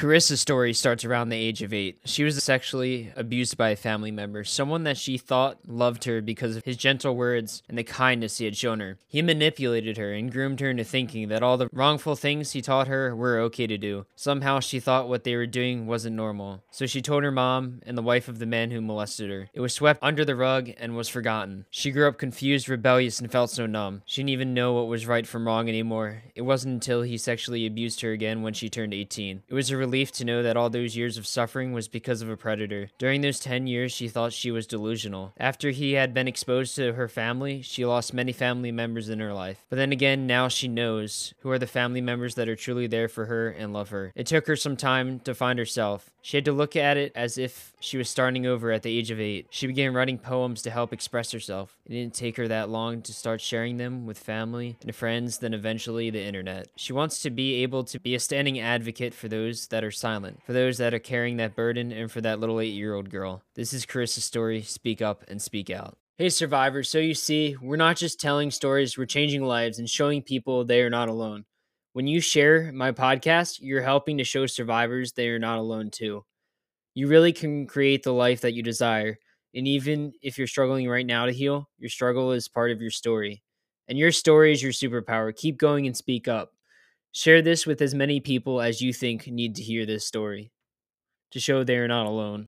Carissa's story starts around the age of eight. She was sexually abused by a family member, someone that she thought loved her because of his gentle words and the kindness he had shown her. He manipulated her and groomed her into thinking that all the wrongful things he taught her were okay to do. Somehow she thought what they were doing wasn't normal. So she told her mom and the wife of the man who molested her. It was swept under the rug and was forgotten. She grew up confused, rebellious, and felt so numb. She didn't even know what was right from wrong anymore. It wasn't until he sexually abused her again when she turned 18. It was a relief to know that all those years of suffering was because of a predator. During those 10 years, she thought she was delusional. After he had been exposed to her family, she lost many family members in her life. But then again, now she knows who are the family members that are truly there for her and love her. It took her some time to find herself. She had to look at it as if she was starting over at the age of eight. She began writing poems to help express herself. It didn't take her that long to start sharing them with family and friends, then eventually the internet. She wants to be able to be a standing advocate for those that are silent, for those that are carrying that burden, and for that little eight year old girl. This is Carissa's story. Speak up and speak out. Hey, survivors. So you see, we're not just telling stories, we're changing lives and showing people they are not alone. When you share my podcast, you're helping to show survivors they are not alone too. You really can create the life that you desire. And even if you're struggling right now to heal, your struggle is part of your story. And your story is your superpower. Keep going and speak up. Share this with as many people as you think need to hear this story to show they are not alone.